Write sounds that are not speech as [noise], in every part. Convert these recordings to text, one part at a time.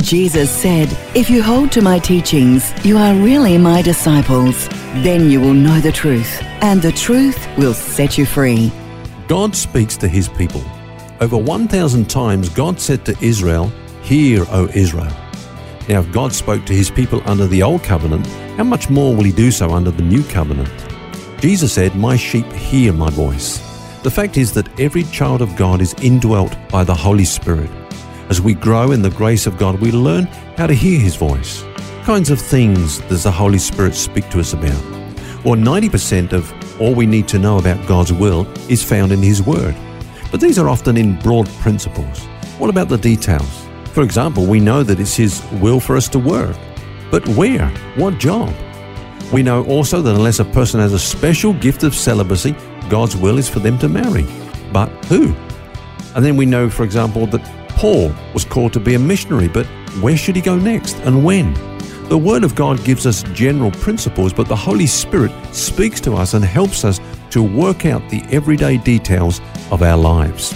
Jesus said, If you hold to my teachings, you are really my disciples. Then you will know the truth, and the truth will set you free. God speaks to his people. Over 1,000 times, God said to Israel, Hear, O Israel. Now, if God spoke to his people under the Old Covenant, how much more will he do so under the New Covenant? Jesus said, My sheep hear my voice. The fact is that every child of God is indwelt by the Holy Spirit. As we grow in the grace of God, we learn how to hear His voice. Kinds of things does the Holy Spirit speak to us about? Well, 90% of all we need to know about God's will is found in His Word. But these are often in broad principles. What about the details? For example, we know that it's His will for us to work. But where? What job? We know also that unless a person has a special gift of celibacy, God's will is for them to marry. But who? And then we know, for example, that Paul was called to be a missionary, but where should he go next and when? The Word of God gives us general principles, but the Holy Spirit speaks to us and helps us to work out the everyday details of our lives.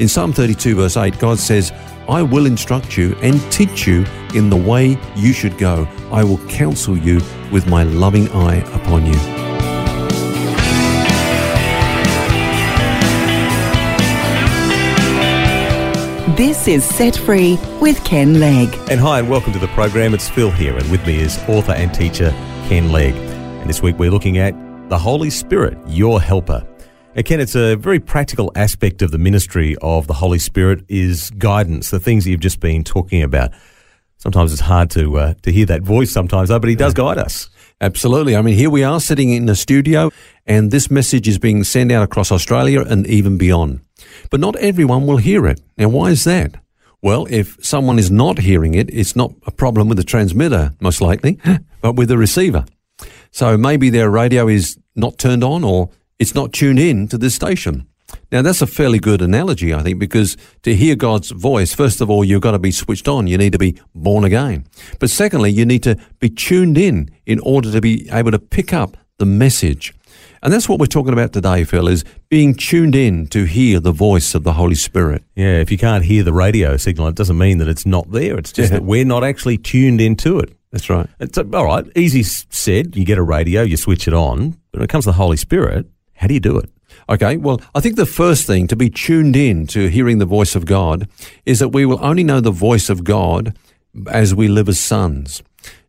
In Psalm 32, verse 8, God says, I will instruct you and teach you in the way you should go. I will counsel you with my loving eye upon you. This is Set Free with Ken Legg. And hi, and welcome to the program. It's Phil here, and with me is author and teacher Ken Legg. And this week we're looking at the Holy Spirit, your helper. And Ken, it's a very practical aspect of the ministry of the Holy Spirit is guidance, the things that you've just been talking about. Sometimes it's hard to uh, to hear that voice sometimes, though, but he does guide us. Absolutely. I mean, here we are sitting in the studio, and this message is being sent out across Australia and even beyond. But not everyone will hear it. Now, why is that? Well, if someone is not hearing it, it's not a problem with the transmitter, most likely, [laughs] but with the receiver. So maybe their radio is not turned on or it's not tuned in to this station. Now, that's a fairly good analogy, I think, because to hear God's voice, first of all, you've got to be switched on. You need to be born again. But secondly, you need to be tuned in in order to be able to pick up the message. And that's what we're talking about today, Phil, is being tuned in to hear the voice of the Holy Spirit. Yeah, if you can't hear the radio signal, it doesn't mean that it's not there. It's just Yeah. that we're not actually tuned into it. That's right. It's uh, all right, easy said. You get a radio, you switch it on. But when it comes to the Holy Spirit, how do you do it? Okay, well, I think the first thing to be tuned in to hearing the voice of God is that we will only know the voice of God as we live as sons.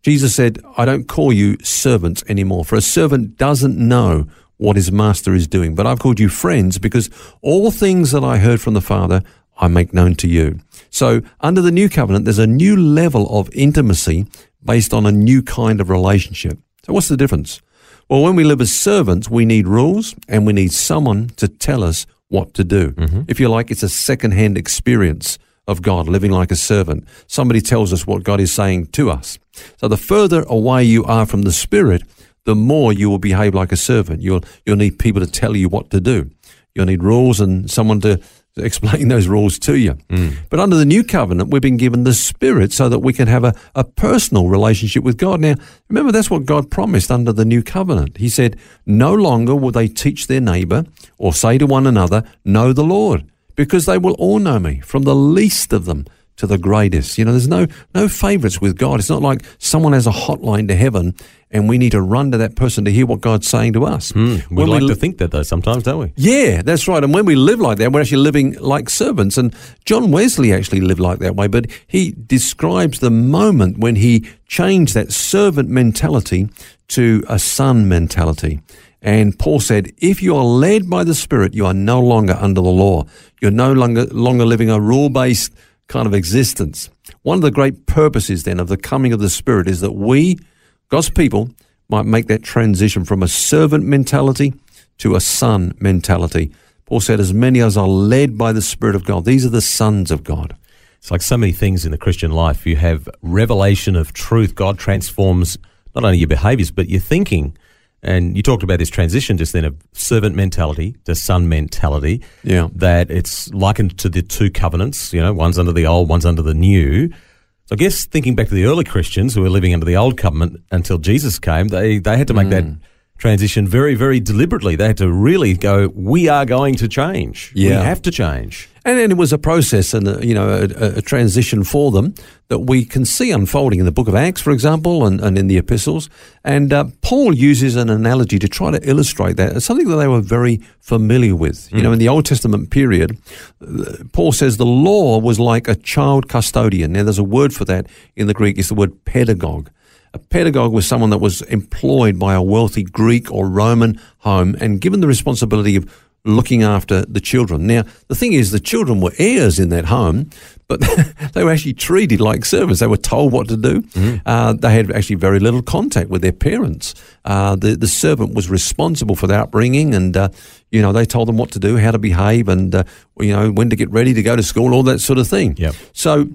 Jesus said, I don't call you servants anymore, for a servant doesn't know what his master is doing, but I've called you friends because all things that I heard from the Father, I make known to you. So under the new covenant, there's a new level of intimacy based on a new kind of relationship. So what's the difference? Well, when we live as servants, we need rules and we need someone to tell us what to do. Mm-hmm. If you like, it's a second-hand experience of God living like a servant. Somebody tells us what God is saying to us. So the further away you are from the Spirit, the more you will behave like a servant. You'll, you'll need people to tell you what to do. You'll need rules and someone to [laughs] explain those rules to you. Hmm. But under the new covenant, we've been given the Spirit so that we can have a, a personal relationship with God. Now, remember, that's what God promised under the new covenant. He said, No longer will they teach their neighbor or say to one another, Know the Lord, because they will all know me, from the least of them to the greatest. You know, there's no no favorites with God. It's not like someone has a hotline to heaven and we need to run to that person to hear what God's saying to us. Hmm. We When like li- to think that, though, sometimes, don't we? yeah, that's right. And when we live like that, we're actually living like servants. And John Wesley actually lived like that way, but he describes the moment when he changed that servant mentality to a son mentality. And Paul said, if you are led by the Spirit, you are no longer under the law. You're no longer, longer living a rule based kind of existence. One of the great purposes then of the coming of the Spirit is that we, God's people, might make that transition from a servant mentality to a son mentality. Paul said, as many as are led by the Spirit of God, these are the sons of God. It's like so many things in the Christian life. You have revelation of truth. God transforms not only your behaviours, but your thinking. And you talked about this transition just then of servant mentality to son mentality. Yeah. That it's likened to the two covenants, you know, one's under the old, one's under the new. So I guess thinking back to the early Christians who were living under the old covenant until Jesus came, they, they had to make that mm. transition very, very deliberately. They had to really go, we are going to change. Yeah. We have to change. And, and it was a process and a, you know a, a- transition for them that we can see unfolding in the book of Acts, for example, and, and in the epistles. And uh, Paul uses an analogy to try to illustrate that. It's something that they were very familiar with. You know, in the Old Testament period, uh, Paul says the law was like a child custodian. Now, there's a word for that in the Greek. It's the word pedagogue. A pedagogue was someone that was employed by a wealthy Greek or Roman home and given the responsibility of looking after the children. Now, the thing is, the children were heirs in that home, but [laughs] they were actually treated like servants. They were told what to do. Uh, they had actually very little contact with their parents. Uh, the, the servant was responsible for their upbringing and, uh, you know, they told them what to do, how to behave, and, uh, you know, when to get ready to go to school, all that sort of thing. Yep. So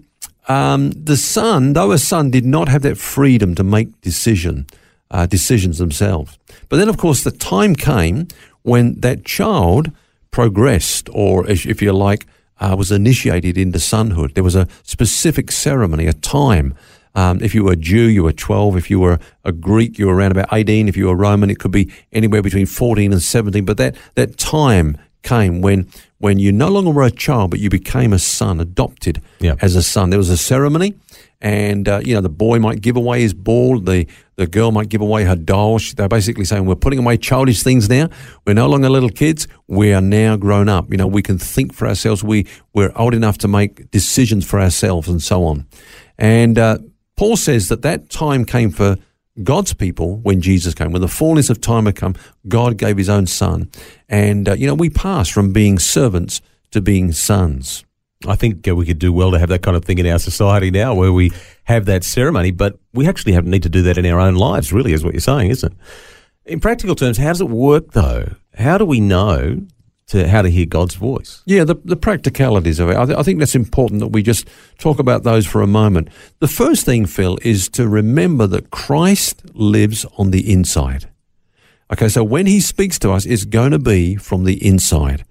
um, the son, though a son, did not have that freedom to make decision uh, decisions themselves. But then, of course, the time came when that child progressed, or if you like, uh, was initiated into sonhood. There was a specific ceremony, a time. Um, if you were a Jew, you were 12. If you were a Greek, you were around about 18. If you were Roman, it could be anywhere between 14 and 17. But that, that time came when, when you no longer were a child, but you became a son, adopted Yeah. as a son. There was a ceremony, and uh, you know the boy might give away his ball, the the girl might give away her doll. She- They're basically saying we're putting away childish things now. We're no longer little kids. We are now grown up. You know we can think for ourselves. We we're old enough to make decisions for ourselves, and so on. And uh, Paul says that that time came for God's people when Jesus came. When the fullness of time had come, God gave his own son. And, uh, you know, we pass from being servants to being sons. I think we could do well to have that kind of thing in our society now where we have that ceremony, but we actually have, need to do that in our own lives, really, is what you're saying, isn't it? In practical terms, how does it work, though? How do we know to how to hear God's voice? Yeah, the, the practicalities of it. I, th- I think that's important that we just talk about those for a moment. The first thing, Phil, is to remember that Christ lives on the inside. Okay, so when he speaks to us, it's going to be from the inside.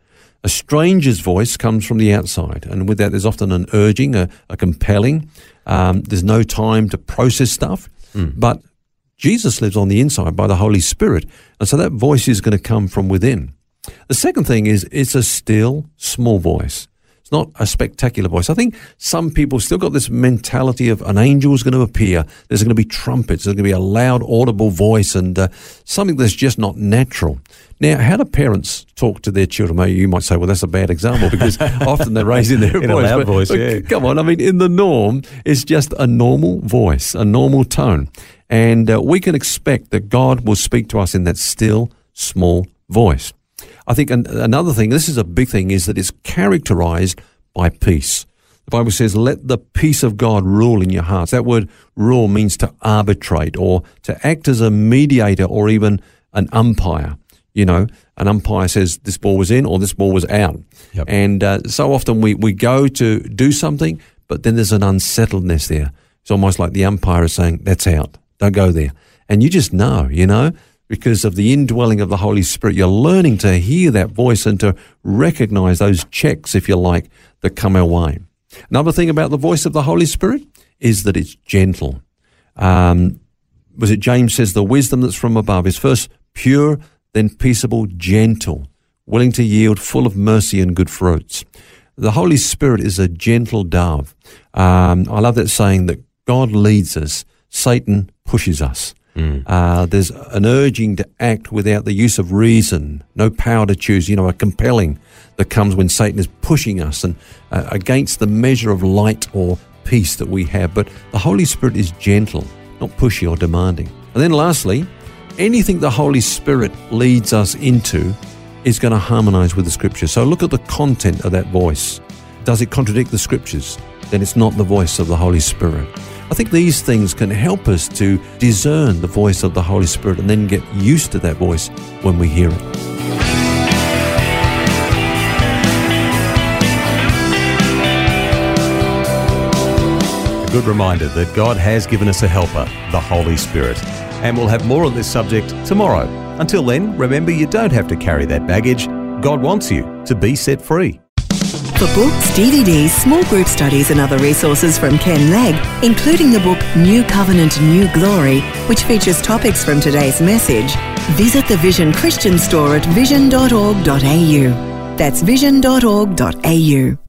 A stranger's voice comes from the outside, and with that, there's often an urging, a, a compelling. Um, there's no time to process stuff, but Jesus lives on the inside by the Holy Spirit, and so that voice is going to come from within. The second thing is it's a still, small voice. It's not a spectacular voice. I think some people still got this mentality of an angel is going to appear. There's going to be trumpets. There's going to be a loud, audible voice and uh, something that's just not natural. Now, how do parents talk to their children? You might say, well, that's a bad example because [laughs] often they're raising their In a voice. loud but- voice, but yeah. Come on. I mean, in the norm, it's just a normal voice, a normal tone. And uh, we can expect that God will speak to us in that still, small voice. I think an, another thing, this is a big thing, is that it's characterized by peace. The Bible says, let the peace of God rule in your hearts. That word rule means to arbitrate or to act as a mediator or even an umpire. You know, an umpire says this ball was in or this ball was out. Yep. And uh, so often we, we go to do something, but then there's an unsettledness there. It's almost like the umpire is saying, that's out. Don't go there. And you just know, you know, because of the indwelling of the Holy Spirit, you're learning to hear that voice and to recognize those checks, if you like, that come our way. Another thing about the voice of the Holy Spirit is that it's gentle. Um, was it James says the wisdom that's from above is first pure, then peaceable, gentle, willing to yield, full of mercy and good fruits. The Holy Spirit is a gentle dove. Um, I love that saying that God leads us, Satan pushes us. Uh, there's an urging to act without the use of reason, no power to choose, you know, a compelling that comes when Satan is pushing us and uh, against the measure of light or peace that we have. But the Holy Spirit is gentle, not pushy or demanding. And then lastly, anything the Holy Spirit leads us into is going to harmonize with the scriptures. So look at the content of that voice. Does it contradict the scriptures? Then it's not the voice of the Holy Spirit. I think these things can help us to discern the voice of the Holy Spirit and then get used to that voice when we hear it. A good reminder that God has given us a helper, the Holy Spirit. And we'll have more on this subject tomorrow. Until then, remember you don't have to carry that baggage. God wants you to be set free. For books, DVDs, small group studies, and other resources from Ken Legg, including the book New Covenant, New Glory, which features topics from today's message, visit the Vision Christian store at vision.org.au. That's vision.org.au.